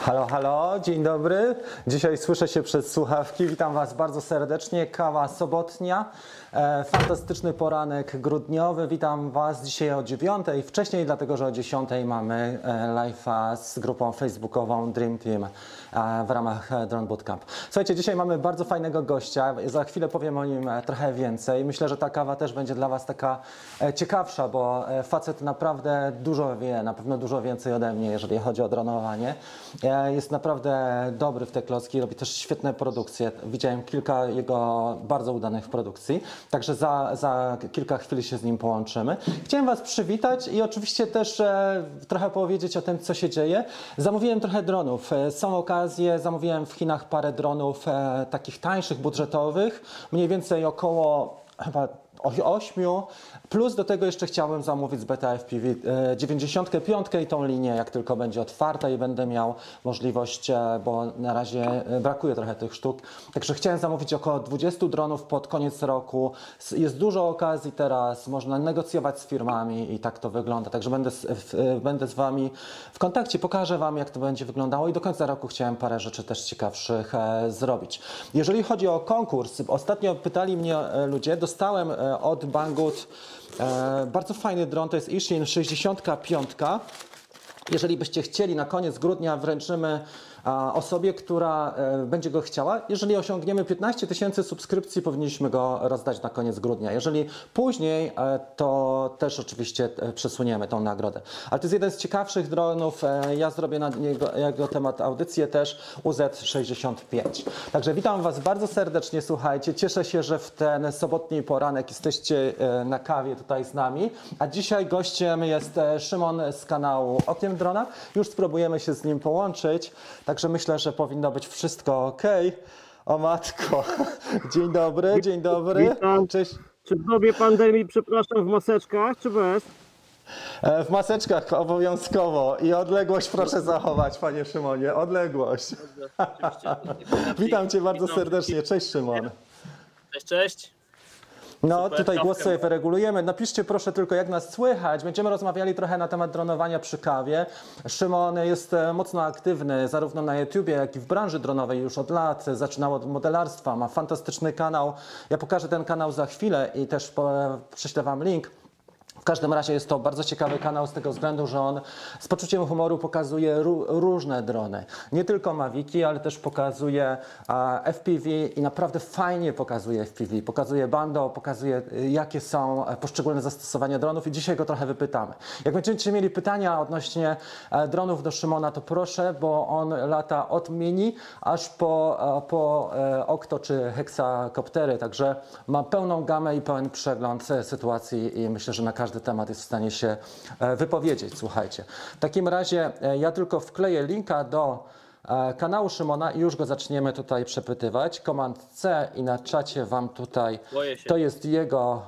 Halo, halo, dzień dobry. Dzisiaj słyszę się przez słuchawki. Witam Was bardzo serdecznie. Kawa sobotnia, fantastyczny poranek grudniowy. Witam Was dzisiaj o 9. Wcześniej, dlatego że o 10 mamy e, live'a z grupą facebookową Dream Team e, w ramach e, Drone Bootcamp. Słuchajcie, dzisiaj mamy bardzo fajnego gościa. Za chwilę powiem o nim e, trochę więcej. Myślę, że ta kawa też będzie dla Was taka e, ciekawsza, bo e, facet naprawdę dużo wie, na pewno dużo więcej ode mnie, jeżeli chodzi o dronowanie. E, Jest naprawdę dobry w te klocki, robi też świetne produkcje. Widziałem kilka jego bardzo udanych produkcji, także za, za kilka chwil się z nim połączymy. Chciałem Was przywitać i oczywiście też e, trochę powiedzieć o tym, co się dzieje. Zamówiłem trochę dronów. E, Są okazje, zamówiłem w Chinach parę dronów e, takich tańszych, budżetowych, mniej więcej około chyba ośmiu, plus do tego jeszcze chciałbym zamówić z Beta FPV e, 95 i tą linię, jak tylko będzie otwarta i będę miał możliwość, e, bo na razie e, brakuje trochę tych sztuk. Także chciałem zamówić około 20 dronów pod koniec roku. Jest dużo okazji teraz, można negocjować z firmami i tak to wygląda. Także będę z, e, będę z Wami w kontakcie, pokażę Wam, jak to będzie wyglądało i do końca roku chciałem parę rzeczy też ciekawszych zrobić. Jeżeli chodzi o konkurs, ostatnio pytali mnie ludzie, dostałem od Banggood e, bardzo fajny dron, to jest Ishin 65. Jeżeli byście chcieli, na koniec grudnia wręczymy osobie, która e, będzie go chciała. Jeżeli osiągniemy 15 tysięcy subskrypcji, powinniśmy go rozdać na koniec grudnia. Jeżeli później, e, to też oczywiście e, przesuniemy tą nagrodę. Ale to jest jeden z ciekawszych dronów. Ja zrobię na niego, jego temat audycję też UZ65. Także witam Was bardzo serdecznie, słuchajcie. Cieszę się, że w ten sobotni poranek jesteście na kawie tutaj z nami. A dzisiaj gościem jest Szymon z kanału Okiem Drona. Już spróbujemy się z nim połączyć. Także myślę, że powinno być wszystko ok. O matko. Dzień dobry, dzień dobry. Witam. Cześć. Czy w dobie pandemii, przepraszam, w maseczkach, czy bez? E, W maseczkach obowiązkowo i odległość proszę zachować, panie Szymonie, odległość. Witam cię bardzo serdecznie. Cześć Szymon. Cześć, cześć. No, Super, tutaj głos sobie wyregulujemy. Napiszcie proszę tylko, jak nas słychać. Będziemy rozmawiali trochę na temat dronowania przy kawie. Szymon jest e, mocno aktywny zarówno na YouTubie, jak i w branży dronowej już od lat. Zaczynał od modelarstwa, ma fantastyczny kanał. Ja pokażę ten kanał za chwilę i też po, prześlę Wam link. W każdym razie jest to bardzo ciekawy kanał z tego względu, że on z poczuciem humoru pokazuje ró- różne drony. Nie tylko Maviki, ale też pokazuje FPV i naprawdę fajnie pokazuje FPV. Pokazuje bando, pokazuje y, jakie są poszczególne zastosowania dronów i dzisiaj go trochę wypytamy. Jak będziecie mieli pytania odnośnie e, dronów do Szymona, to proszę, bo on lata od mini aż po, e, po e, okto czy heksakoptery, także ma pełną gamę i pełen przegląd sytuacji i myślę, że na każdy temat jest w stanie się e, wypowiedzieć. Słuchajcie, w takim razie e, ja tylko wkleję linka do e, kanału Szymona i już go zaczniemy tutaj przepytywać. Komand C i na czacie Wam tutaj, to jest jego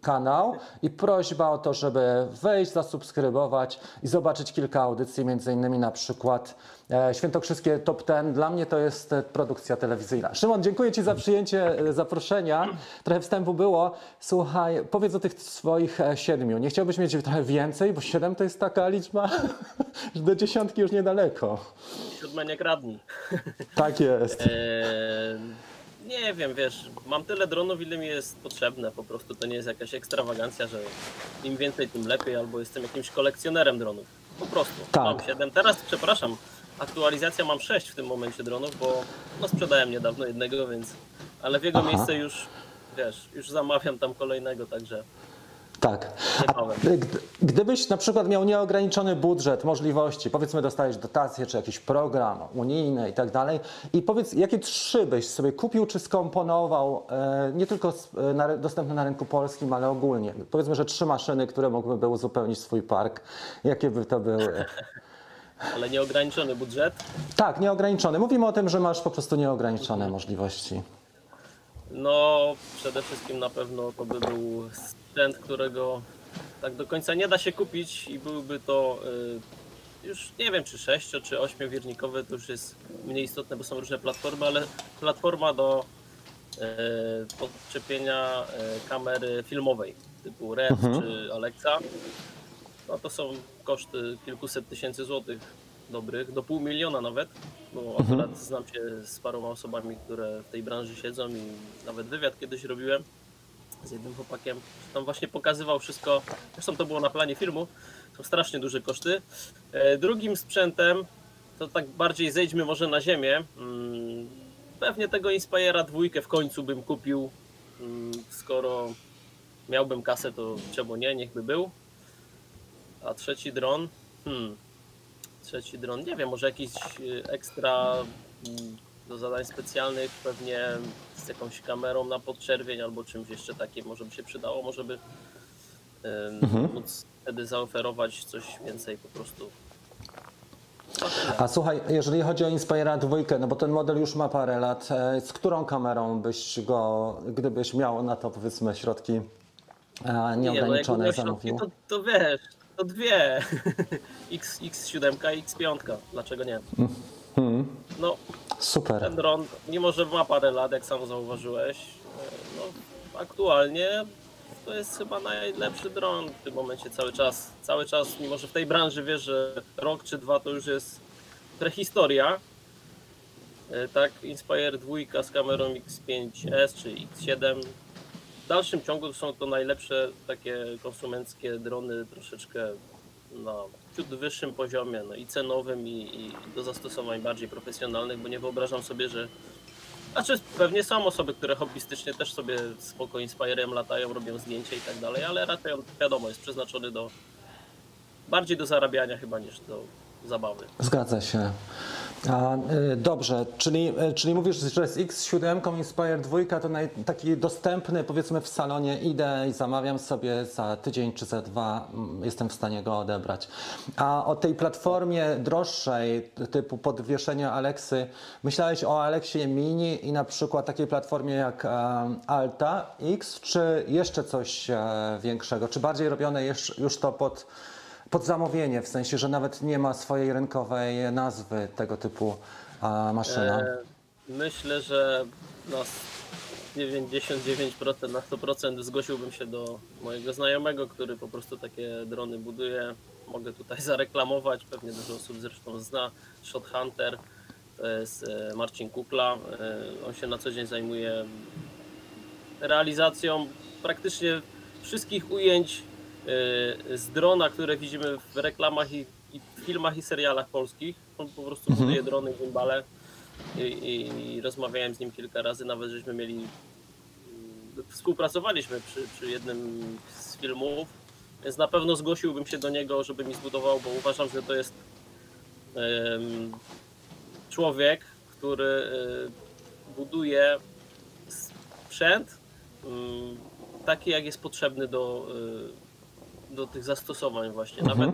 kanał i prośba o to, żeby wejść, zasubskrybować i zobaczyć kilka audycji, między innymi na przykład e, Świętokrzyskie Top Ten. Dla mnie to jest e, produkcja telewizyjna. Szymon, dziękuję Ci za przyjęcie e, zaproszenia. Trochę wstępu było. Słuchaj, powiedz o tych swoich siedmiu. Nie chciałbyś mieć trochę więcej, bo siedem to jest taka liczba, że do dziesiątki już niedaleko. Siódme nie kradnij. Tak jest. nie wiem, wiesz, mam tyle dronów, ile mi jest potrzebne. Po prostu to nie jest jakaś ekstrawagancja, że im więcej, tym lepiej, albo jestem jakimś kolekcjonerem dronów. Po prostu. Tak. Mam 7. Teraz, przepraszam, aktualizacja mam 6 w tym momencie dronów, bo no, sprzedałem niedawno jednego, więc. Ale w jego Aha. miejsce już, wiesz, już zamawiam tam kolejnego, także Tak. Gdy- Gdybyś na przykład miał nieograniczony budżet, możliwości, powiedzmy dostałeś dotację czy jakiś program unijny i tak dalej i powiedz, jakie trzy byś sobie kupił czy skomponował, e, nie tylko e, dostępne na rynku polskim, ale ogólnie. Powiedzmy, że trzy maszyny, które mogłyby uzupełnić swój park. Jakie by to były? Ale nieograniczony budżet. Tak, nieograniczony. Mówimy o tym, że masz po prostu nieograniczone możliwości. No, przede wszystkim na pewno to by był sprzęt, którego tak do końca nie da się kupić i byłby to y, już nie wiem, czy 6 czy 8 wirnikowy, to już jest mniej istotne, bo są różne platformy, ale platforma do y, podczepienia y, kamery filmowej typu Red czy Alexa, no to są koszty kilkuset tysięcy złotych dobrych, do pół miliona nawet, bo akurat znam się z paroma osobami, które w tej branży siedzą i nawet wywiad kiedyś robiłem z jednym chłopakiem, tam właśnie pokazywał wszystko, zresztą to było na planie filmu, są strasznie duże koszty. E, Drugim sprzętem, to tak bardziej zejdźmy może na ziemię, mm, pewnie tego Inspire'a dwójkę w końcu bym kupił, mm, skoro miałbym kasę, to czemu nie, niech by był. A trzeci dron, hmm, trzeci dron, nie wiem, może jakiś y, ekstra mm, do zadań specjalnych, pewnie z jakąś kamerą na podczerwień albo czymś jeszcze takim, może by się przydało, może by ym, móc wtedy zaoferować coś więcej po prostu. No. A słuchaj, jeżeli chodzi o Inspira 2, no bo ten model już ma parę lat, e, z którą kamerą byś go, gdybyś miał na to powiedzmy środki e, Nie, no nieograniczone, miał zamówił? to, to wiesz, to dwie. X, X7 i X5, dlaczego nie? Mhm. No, Super. ten dron, mimo że ma parę lat, jak sam zauważyłeś, e, no aktualnie to jest chyba najlepszy dron w tym momencie cały czas. Cały czas, mimo że w tej branży wiesz, że rok czy dwa to już jest prehistoria. E, Tak, Inspire 2 z kamerą X5S czy X7. W dalszym ciągu są to najlepsze takie konsumenckie drony troszeczkę na ciut wyższym poziomie no i cenowym i, i do zastosowań bardziej profesjonalnych, bo nie wyobrażam sobie, że znaczy pewnie są osoby, które hobbystycznie też sobie spoko Inspirem latają, robią zdjęcia i tak dalej, ale raczej on wiadomo jest przeznaczony do bardziej do zarabiania chyba niż do zabawy. Zgadza się. A, y, dobrze, czyli, y, czyli mówisz, że z X7 Inspire 2 to naj, taki dostępny powiedzmy w salonie idę i zamawiam sobie za tydzień czy za dwa mm, jestem w stanie go odebrać. A o tej platformie droższej typu podwieszenia Alexy, myślałeś o Alexie Mini i na przykład takiej platformie jak e, Alta X, czy jeszcze coś większego? Czy bardziej robione już, już to pod pod zamówienie, w sensie, że nawet nie ma swojej rynkowej nazwy tego typu maszyna. E, myślę, że na 99% na 100% zgłosiłbym się do mojego znajomego, który po prostu takie drony buduje. Mogę tutaj zareklamować, pewnie dużo osób zresztą zna. Shot Hunter to jest e, Marcin Kukla. E, On się na co dzień zajmuje realizacją praktycznie wszystkich ujęć z drona, które widzimy w reklamach i, i filmach i serialach polskich. On po prostu buduje drony, gimbale i, i, i rozmawiałem z nim kilka razy, nawet żeśmy mieli mm, współpracowaliśmy przy, przy jednym z filmów, więc na pewno zgłosiłbym się do niego, żeby mi zbudował, bo uważam, że to jest em, człowiek, który e, buduje sprzęt mm, taki, jak jest potrzebny do, do tych zastosowań właśnie. Nawet,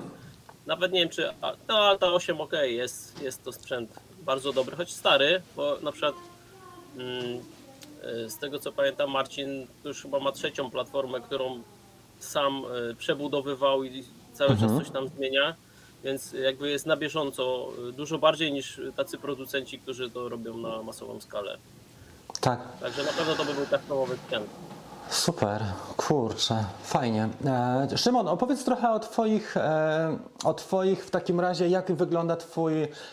nawet nie wiem, czy no, Alta 8 ok, jest, jest to sprzęt bardzo dobry, choć stary, bo na przykład mm, e, z tego co pamiętam Marcin już chyba ma trzecią platformę, którą sam e, przebudowywał i cały czas coś tam zmienia, więc jakby jest na bieżąco e, dużo bardziej niż tacy producenci, którzy to robią na masową skalę. Tak, Także na pewno to by był technology sprzęt. Super, kurczę, fajnie. E, Szymon, opowiedz trochę o twoich, e, o twoich w takim razie, jak wygląda twój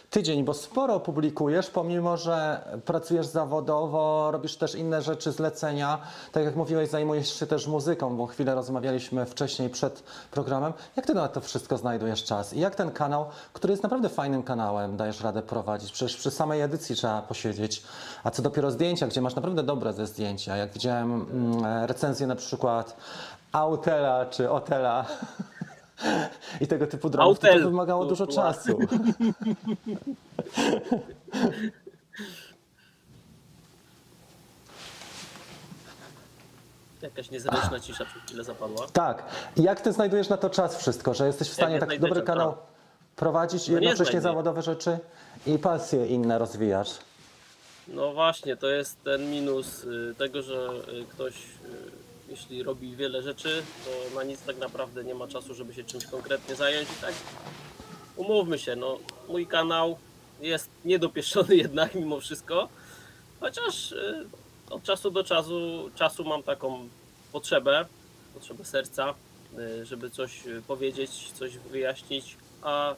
tydzień, bo sporo publikujesz, pomimo, że pracujesz zawodowo, robisz też inne rzeczy, zlecenia. Tak jak mówiłeś, zajmujesz się też muzyką, bo chwilę rozmawialiśmy wcześniej przed programem. Jak ty na to wszystko znajdujesz czas? I jak ten kanał, który jest naprawdę fajnym kanałem, dajesz radę prowadzić? Przecież przy samej edycji trzeba posiedzieć. A co dopiero zdjęcia, gdzie masz naprawdę dobre ze zdjęcia. Jak widziałem mm, recenzję na przykład Autela czy Otela i tego typu dronów, to, to wymagało dużo czasu. Jakaś niezręczna cisza przez chwilę zapadła. Tak. I jak ty znajdujesz na to czas wszystko, że jesteś w stanie ja taki dobry kanał prowadzić i No nie jednocześnie zawodowe rzeczy i pasje inne rozwijasz? No właśnie, to jest ten minus y, tego, że y, ktoś, y, jeśli robi wiele rzeczy, to na nic tak naprawdę nie ma czasu, żeby się czymś konkretnie zająć. I tak umówmy się, no mój kanał jest niedopieszczony jednak mimo wszystko, chociaż od czasu do czasu, czasu mam taką potrzebę, potrzebę serca, żeby coś powiedzieć, coś wyjaśnić, a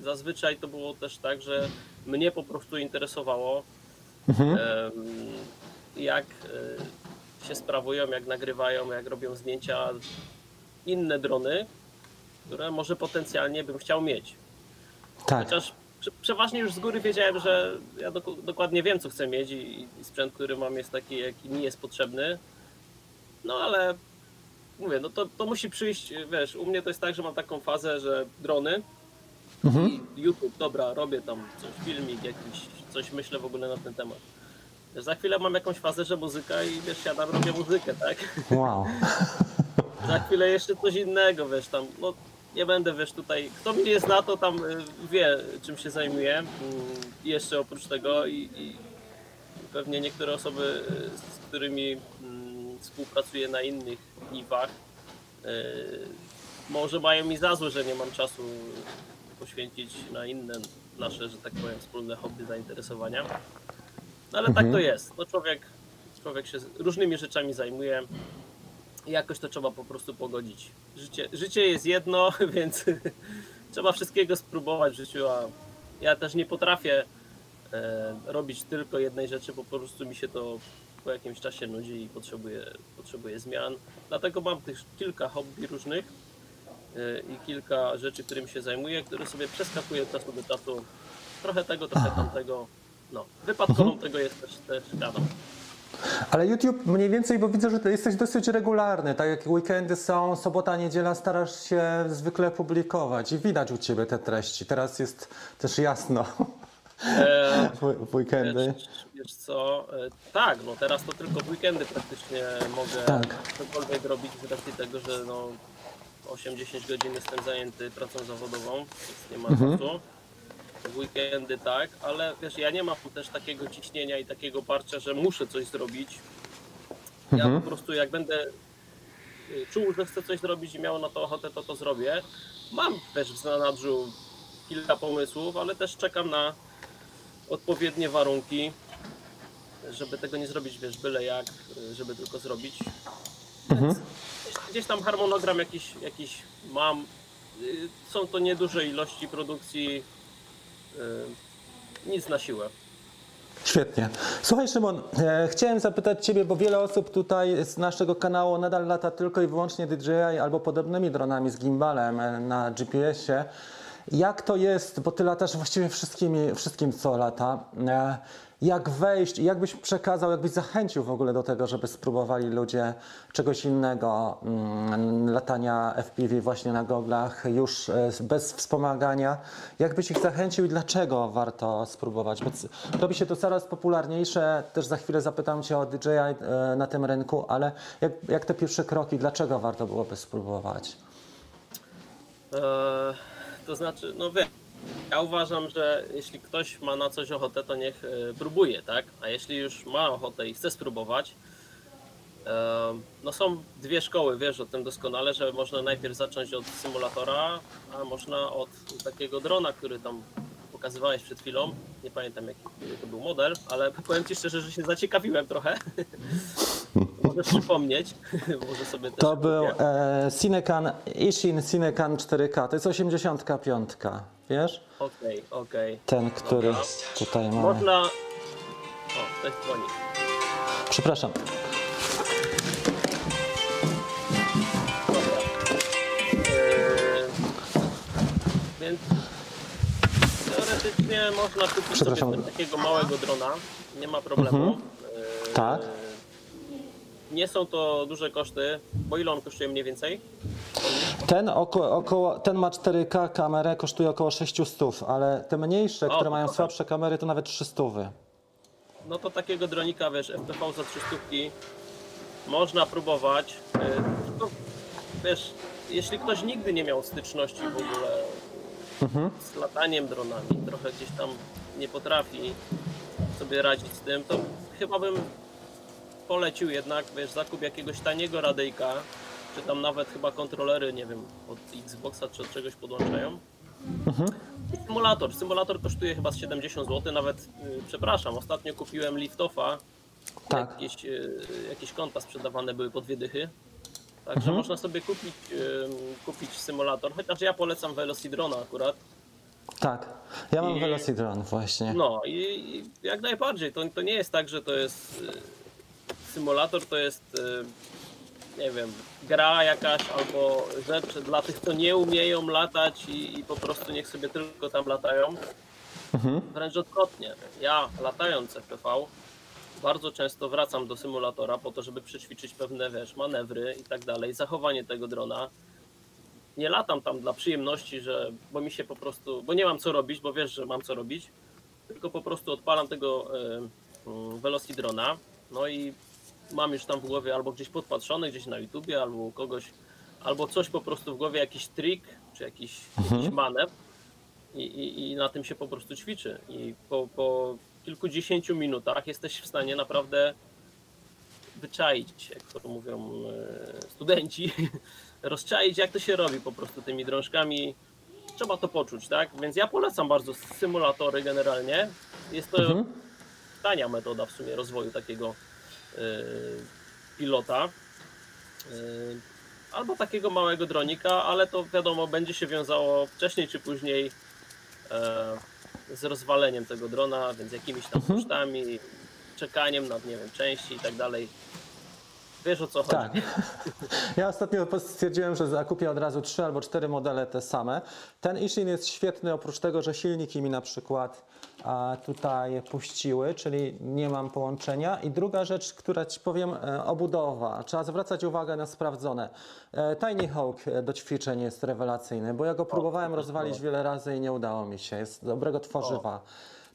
zazwyczaj to było też tak, że mnie po prostu interesowało, Mhm. jak e, się sprawują, jak nagrywają, jak robią zdjęcia inne drony, które może potencjalnie bym chciał mieć. Tak. Chociaż prze- przeważnie już z góry wiedziałem, że ja dok- dokładnie wiem, co chcę mieć i, i sprzęt, który mam jest taki, jaki mi jest potrzebny. No ale mówię, no to, to musi przyjść, wiesz, u mnie to jest tak, że mam taką fazę, że drony i YouTube, dobra, robię tam coś, filmik jakiś, coś myślę w ogóle na ten temat. Za chwilę mam jakąś fazę, że muzyka i wiesz, siadam, robię muzykę, tak? Wow. Za chwilę jeszcze coś innego, wiesz, tam, no nie będę, wiesz, tutaj, kto mnie zna, to tam y, wie, czym się zajmuję mm, i jeszcze oprócz tego i, i pewnie niektóre osoby, y, z którymi mm, współpracuję na innych niwach, y, może mają mi za złe, że nie mam czasu poświęcić na inne nasze, że tak powiem, wspólne hobby, zainteresowania. No ale tak to jest. No człowiek, człowiek się różnymi rzeczami zajmuje i jakoś to trzeba po prostu pogodzić. Życie, życie jest jedno, więc trzeba wszystkiego spróbować w życiu, a ja też nie potrafię e, robić tylko jednej rzeczy, bo po prostu mi się to po jakimś czasie nudzi i potrzebuję, potrzebuję zmian. Dlatego mam tych kilka hobby różnych i kilka rzeczy, którymi się zajmuję, które sobie przeskakuję od czasu do czasu. Trochę tego, trochę tamtego. No, wypadkową tego jest też, też kanał. Ale YouTube mniej więcej, bo widzę, że ty jesteś dosyć regularny. Tak jak weekendy są, sobota, niedziela starasz się zwykle publikować i widać u ciebie te treści. Teraz jest też jasno E, w w weekendy. Wiesz, wiesz co, e, tak, no teraz to tylko w weekendy praktycznie mogę Tak. cokolwiek robić z racji tego, że no 8-10 godzin jestem zajęty pracą zawodową, więc nie ma czasu. W weekendy tak, ale wiesz, ja nie mam też takiego ciśnienia i takiego parcia, że muszę coś zrobić. Ja po prostu jak będę y, czuł, że chcę coś zrobić i miał na to ochotę, to to zrobię. Mam też w zanadrzu kilka pomysłów, ale też czekam na odpowiednie warunki, żeby tego nie zrobić, wiesz, byle jak, y, żeby tylko zrobić. Więc gdzieś, tam harmonogram jakiś, jakiś mam. Y, Są to nieduże ilości produkcji, y, nic na siłę. Świetnie. Słuchaj Szymon, e, chciałem zapytać Ciebie, bo wiele osób tutaj z naszego kanału nadal lata tylko i wyłącznie DJI albo podobnymi dronami z gimbalem e, na GPS-ie. Jak to jest, bo Ty latasz właściwie wszystkimi, wszystkim co lata. E, jak wejść i jak byś przekazał, jakbyś zachęcił w ogóle do tego, żeby spróbowali ludzie czegoś innego, mm, latania FPV właśnie na goglach, już e, bez wspomagania. Jak byś ich zachęcił i dlaczego warto spróbować? Bo robi się to coraz popularniejsze, też za chwilę zapytam Cię o DJI e, na tym rynku, ale jak, jak te pierwsze kroki, dlaczego warto byłoby spróbować? Eee, to znaczy, no wie, ja uważam, że jeśli ktoś ma na coś ochotę, to niech e, próbuje, tak? A jeśli już ma ochotę i chce spróbować, e, no są dwie szkoły, wiesz o tym doskonale, że można najpierw zacząć od symulatora, a można od takiego drona, który tam pokazywałeś przed chwilą. Nie pamiętam jaki to był model, ale powiem Ci szczerze, że się zaciekawiłem trochę. Możesz przypomnieć, może sobie To był e, Cinecan, Ishin Cinecan 4K, to jest 85, wiesz? Okej, okej. Ten, który tutaj mamy. Można. O, ktoś dzwoni. Przepraszam. Dobra. Eee, więc teoretycznie można kupić sobie takiego małego drona. Nie ma problemu. Eee, Tak. Nie są to duże koszty, bo ile on kosztuje mniej więcej? Ten, oko, około, ten ma 4K kamerę, kosztuje około 600, ale te mniejsze, O, które mają słabsze kamery, to nawet 300. No to takiego dronika, wiesz, FPV za 3 sztuki można próbować. Yy, Tylko, wiesz, jeśli ktoś nigdy nie miał styczności w ogóle z lataniem dronami, trochę gdzieś tam nie potrafi sobie radzić z tym, to chyba bym polecił jednak, wiesz, zakup jakiegoś taniego radyjka, czy tam nawet chyba kontrolery, nie wiem, od Xboxa czy od czegoś podłączają. I Symulator. Symulator kosztuje chyba z 70 zł, nawet, y, przepraszam, ostatnio kupiłem Liftoffa, Tak. jakieś, y, jakieś konta sprzedawane były po dwie dychy. Także można sobie kupić, ym, kupić symulator, chociaż ja polecam Velocidrona akurat. Tak. Ja mam I- Velocidron właśnie. No i, i jak najbardziej. To, to nie jest tak, że to jest y, symulator, to jest y, nie wiem, gra jakaś albo rzecz dla tych, co nie umieją latać i, i po prostu niech sobie tylko tam latają. Wręcz odwrotnie. Ja latając FPV bardzo często wracam do symulatora po to, żeby przećwiczyć pewne wiesz, manewry i tak dalej, zachowanie tego drona. Nie latam tam dla przyjemności, że, bo mi się po prostu, bo nie mam co robić, bo wiesz, że mam co robić, tylko po prostu odpalam tego y, y, Velocidrona, no i mam już tam w głowie albo gdzieś podpatrzone, gdzieś na YouTubie, albo u kogoś, albo coś po prostu w głowie, jakiś trik, czy jakiś, jakiś manewr i, i, i na tym się po prostu ćwiczy. I po, po kilkudziesięciu minutach jesteś w stanie naprawdę wyczaić, jak to mówią e, studenci, rozczaić jak to się robi po prostu tymi drążkami. Trzeba to poczuć, tak? Więc ja polecam bardzo symulatory generalnie. Jest to tania metoda w sumie rozwoju takiego pilota. E, albo takiego małego dronika, ale to wiadomo, będzie się wiązało wcześniej czy później e, z rozwaleniem tego drona, więc jakimiś tam kosztami, czekaniem na, nie wiem, części i tak dalej. Wiesz o co chodzi. Tak. Ja ostatnio stwierdziłem, że zakupię od razu trzy albo cztery modele te same. Ten Ishin jest świetny oprócz tego, że silniki mi na przykład tutaj puściły, czyli nie mam połączenia. I druga rzecz, która Ci powiem, e, obudowa. Trzeba zwracać uwagę na sprawdzone. E, Tiny Hawk e, do ćwiczeń jest rewelacyjny, bo ja go próbowałem rozwalić wiele razy i nie udało mi się. Jest dobrego tworzywa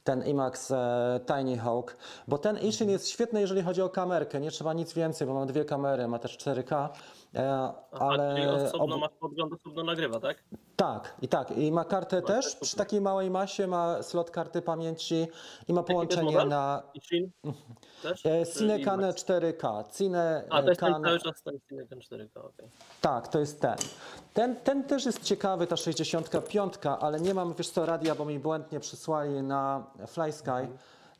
ten IMAX e, Tiny Hawk, bo ten Ishin jest świetny, jeżeli chodzi o kamerkę. Nie trzeba nic więcej, bo mam dwie kamery, ma też 4K, e, Ale czyli osobno ob- masz podgląd, osobno nagrywa, tak? tak i tak i ma kartę też super. przy takiej małej masie, ma slot karty pamięci i ma połączenie na e, Cinecane IMAX? 4K. Cine A, to jest ten cały czas ten Cinecan 4K, okej. Tak, to jest ten. ten. Ten też jest ciekawy, ta 65, ale nie mam, wiesz co, radia, bo mi błędnie przysłali na FlySky.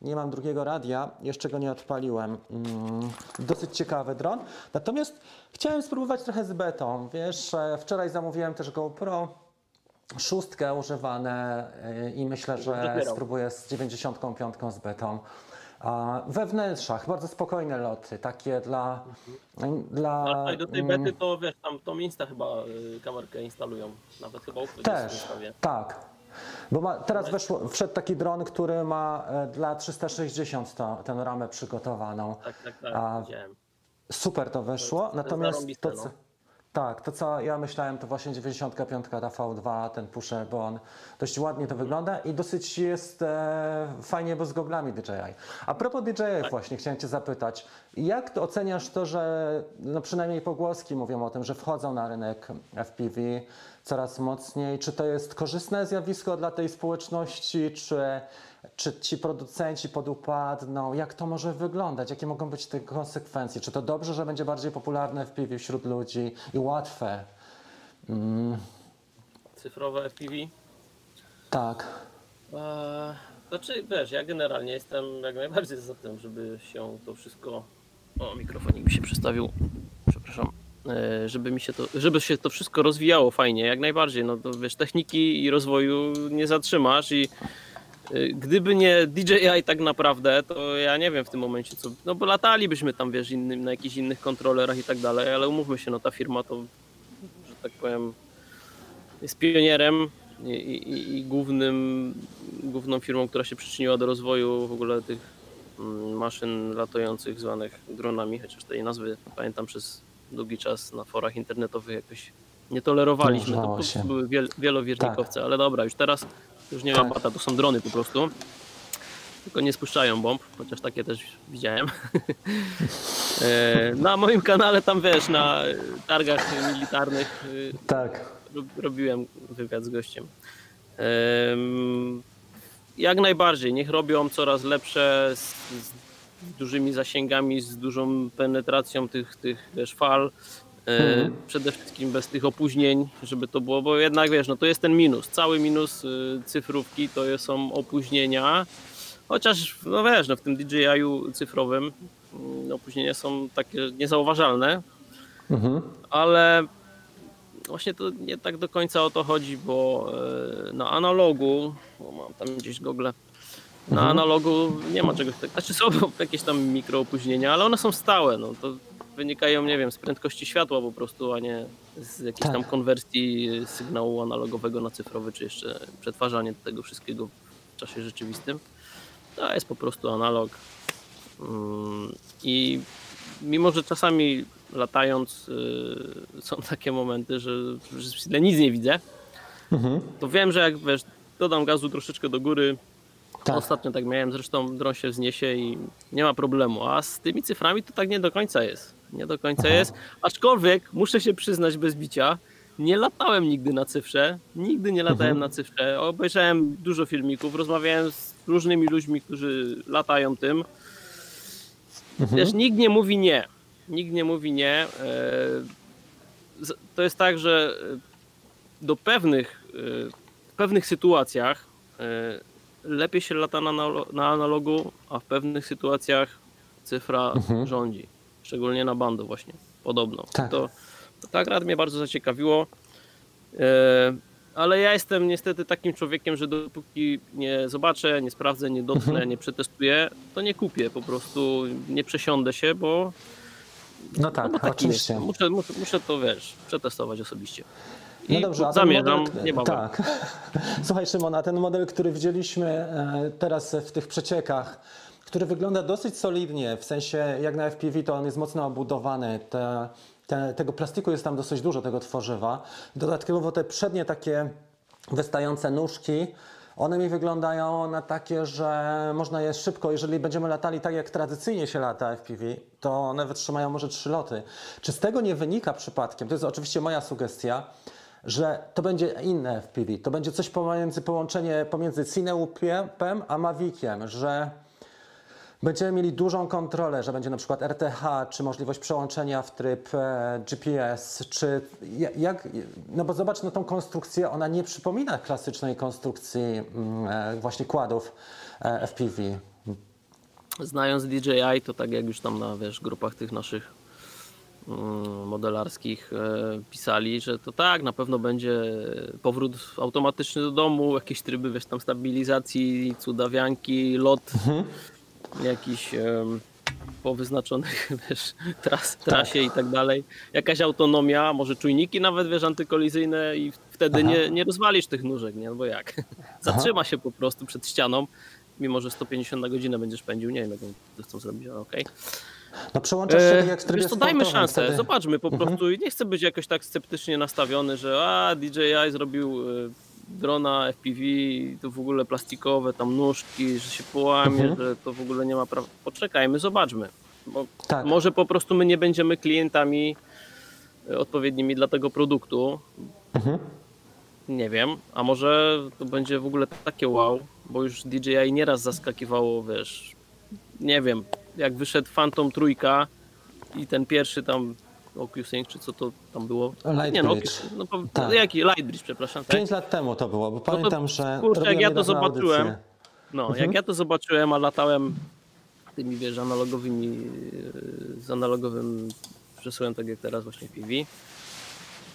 Nie mam drugiego radia, jeszcze go nie odpaliłem. Mm, dosyć ciekawy dron. Natomiast chciałem spróbować trochę z betą. Wiesz, e, wczoraj zamówiłem też GoPro szóstkę używane e, i myślę, że spróbuję z 95 z betą. We wnętrzach bardzo spokojne loty, takie dla. dla Ale tutaj do tej mm, bety to wiesz, tam tą Insta chyba y, kamerkę instalują. Nawet chyba uchwyt Też, tak. Bo ma, teraz weszło, wszedł taki dron, który ma e, dla 360 to, tę ramę przygotowaną. Tak, tak, tak, A, widziałem. Super to weszło, jest natomiast zarąbiste, to, co. tak, to co ja myślałem, to właśnie 95 ta V2, ten pusher, bo on dość ładnie to wygląda i dosyć jest e, fajnie, bo z goglami DJI. A propos DJI Tak. właśnie, chciałem Cię zapytać, jak to oceniasz to, że no przynajmniej pogłoski mówią o tym, że wchodzą na rynek FPV coraz mocniej? Czy to jest korzystne zjawisko dla tej społeczności, czy, czy ci producenci podupadną? Jak to może wyglądać? Jakie mogą być te konsekwencje? Czy to dobrze, że będzie bardziej popularne FPV wśród ludzi i łatwe? Cyfrowe FPV. Tak. Eee, Znaczy, wiesz, ja generalnie jestem jak najbardziej za tym, żeby się to wszystko. O, mikrofonik mi się przestawił. Przepraszam. Eee, Żeby mi się to, żeby się to wszystko rozwijało fajnie, jak najbardziej. No to wiesz, techniki i rozwoju nie zatrzymasz i gdyby nie DJI tak naprawdę, to ja nie wiem w tym momencie co. No bo latalibyśmy tam, wiesz, innym, na jakichś innych kontrolerach i tak dalej, ale umówmy się, no ta firma to, że tak powiem, jest pionierem i, i, i głównym, główną firmą, która się przyczyniła do rozwoju w ogóle tych mm, maszyn latających zwanych dronami, chociaż tej nazwy pamiętam przez długi czas na forach internetowych jakoś nie tolerowaliśmy. To prostu się. były wiel, wielowiernikowce, ale dobra, już teraz już nie ma bata, to są drony po prostu. Tylko nie spuszczają bomb, chociaż takie też widziałem. E, Na moim kanale tam wiesz, na targach militarnych y, Tak. rob- robiłem wywiad z gościem. Em, Jak najbardziej, niech robią coraz lepsze z, z dużymi zasięgami, z dużą penetracją tych, tych wiesz, fal. E, Przede wszystkim bez tych opóźnień, żeby to było, bo jednak wiesz, no to jest ten minus. Cały minus y, cyfrówki to są opóźnienia. Chociaż, no wiesz, no w tym DJI-u cyfrowym mm, opóźnienia są takie niezauważalne, Mhm. ale właśnie to nie tak do końca o to chodzi, bo e, na analogu, bo mam tam gdzieś gogle, na Mhm. analogu nie ma czegoś takiego, znaczy są jakieś tam mikroopóźnienia, ale one są stałe, no to wynikają, nie wiem, z prędkości światła po prostu, a nie z jakiejś Tak. tam konwersji sygnału analogowego na cyfrowy, czy jeszcze przetwarzanie tego wszystkiego w czasie rzeczywistym. To jest po prostu analog. Mm, I mimo, że czasami latając y, są takie momenty, że, że źle nic nie widzę, Mhm. to wiem, że jak wiesz, dodam gazu troszeczkę do góry, Tak. ostatnio tak miałem, zresztą dron się wzniesie i nie ma problemu, a z tymi cyframi to tak nie do końca jest. Nie do końca Aha. jest, aczkolwiek muszę się przyznać bez bicia, nie latałem nigdy na cyfrze, nigdy nie latałem Mhm. na cyfrze, obejrzałem dużo filmików, rozmawiałem z różnymi ludźmi, którzy latają tym, Mhm. Nikt nie mówi nie. Nikt nie mówi nie. E, To jest tak, że e, do pewnych, e, w pewnych sytuacjach lepiej się lata na, na analogu, a w pewnych sytuacjach cyfra Mhm. rządzi. Szczególnie na bandu właśnie, podobno. Tak. To, to tak akurat mnie bardzo zaciekawiło. E, Ale ja jestem niestety takim człowiekiem, że dopóki nie zobaczę, nie sprawdzę, nie dotknę, Mhm. nie przetestuję, to nie kupię. Po prostu nie przesiądę się, bo, No tak, no oczywiście. Muszę, muszę, muszę to wiesz, przetestować osobiście. I No dobrze, a zamierzam model, niebawem. Tak. Słuchaj ten model, który widzieliśmy e, teraz w tych przeciekach, który wygląda dosyć solidnie, w sensie jak na FPV to on jest mocno obudowany, te, te, tego plastiku jest tam dosyć dużo, tego tworzywa. Dodatkowo te przednie takie wystające nóżki, one mi wyglądają na takie, że można je szybko, jeżeli będziemy latali tak jak tradycyjnie się lata FPV, to one wytrzymają może trzy loty. Czy z tego nie wynika przypadkiem, to jest oczywiście moja sugestia, że to będzie inne FPV, to będzie coś pomiędzy połączenie pomiędzy Cineupem a Maviciem, że będziemy mieli dużą kontrolę, że będzie na przykład RTH, czy możliwość przełączenia w tryb e, GPS, czy ja- jak, no bo zobacz na tą konstrukcję, ona nie przypomina klasycznej konstrukcji mm, e, właśnie kładów e, FPV. Znając DJI, to tak jak już tam na wiesz, grupach tych naszych mm, modelarskich pisali, że to tak, na pewno będzie powrót automatyczny do domu, jakieś tryby wiesz, tam stabilizacji, cudawianki, lot jakiś em, po wyznaczonych wiesz, tras, trasie i tak dalej. Jakaś autonomia, może czujniki nawet wiesz, antykolizyjne i wtedy Aha. nie, nie rozwalisz tych nóżek, nie? No bo jak? Zatrzyma się po prostu przed ścianą, mimo że 150 na godzinę będziesz pędził, nie wiem jak to chcą zrobić, ale okej. No przełączasz się tak E, jak w trybie co, dajmy szansę, wtedy- zobaczmy po prostu i nie chcę być jakoś tak sceptycznie nastawiony, że a DJI zrobił e, drona FPV, to w ogóle plastikowe, tam nóżki, że się połamie, Mhm. że to w ogóle nie ma prawa. Poczekajmy, zobaczmy. Bo Tak. Może po prostu my nie będziemy klientami e, odpowiednimi dla tego produktu. Mhm. Nie wiem, a może to będzie w ogóle takie wow, bo już DJI nieraz zaskakiwało, wiesz, nie wiem, jak wyszedł Phantom trójka i ten pierwszy tam OcuSync, czy co to tam było? Lightbridge. Nie no, Oculus, no Tak. jaki Lightbridge, przepraszam, tak? Pięć lat temu to było, bo pamiętam, że kurczę, jak ja to zobaczyłem, audycję. No, Mhm. jak ja to zobaczyłem, a latałem tymi, wiesz, analogowymi, z analogowym przesyłem, tak jak teraz właśnie PV.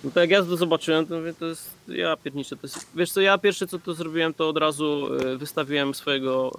No to jak ja to zobaczyłem, to mówię, to jest, ja pierniczę, to jest, wiesz co, ja pierwsze co to zrobiłem, to od razu yy, wystawiłem swojego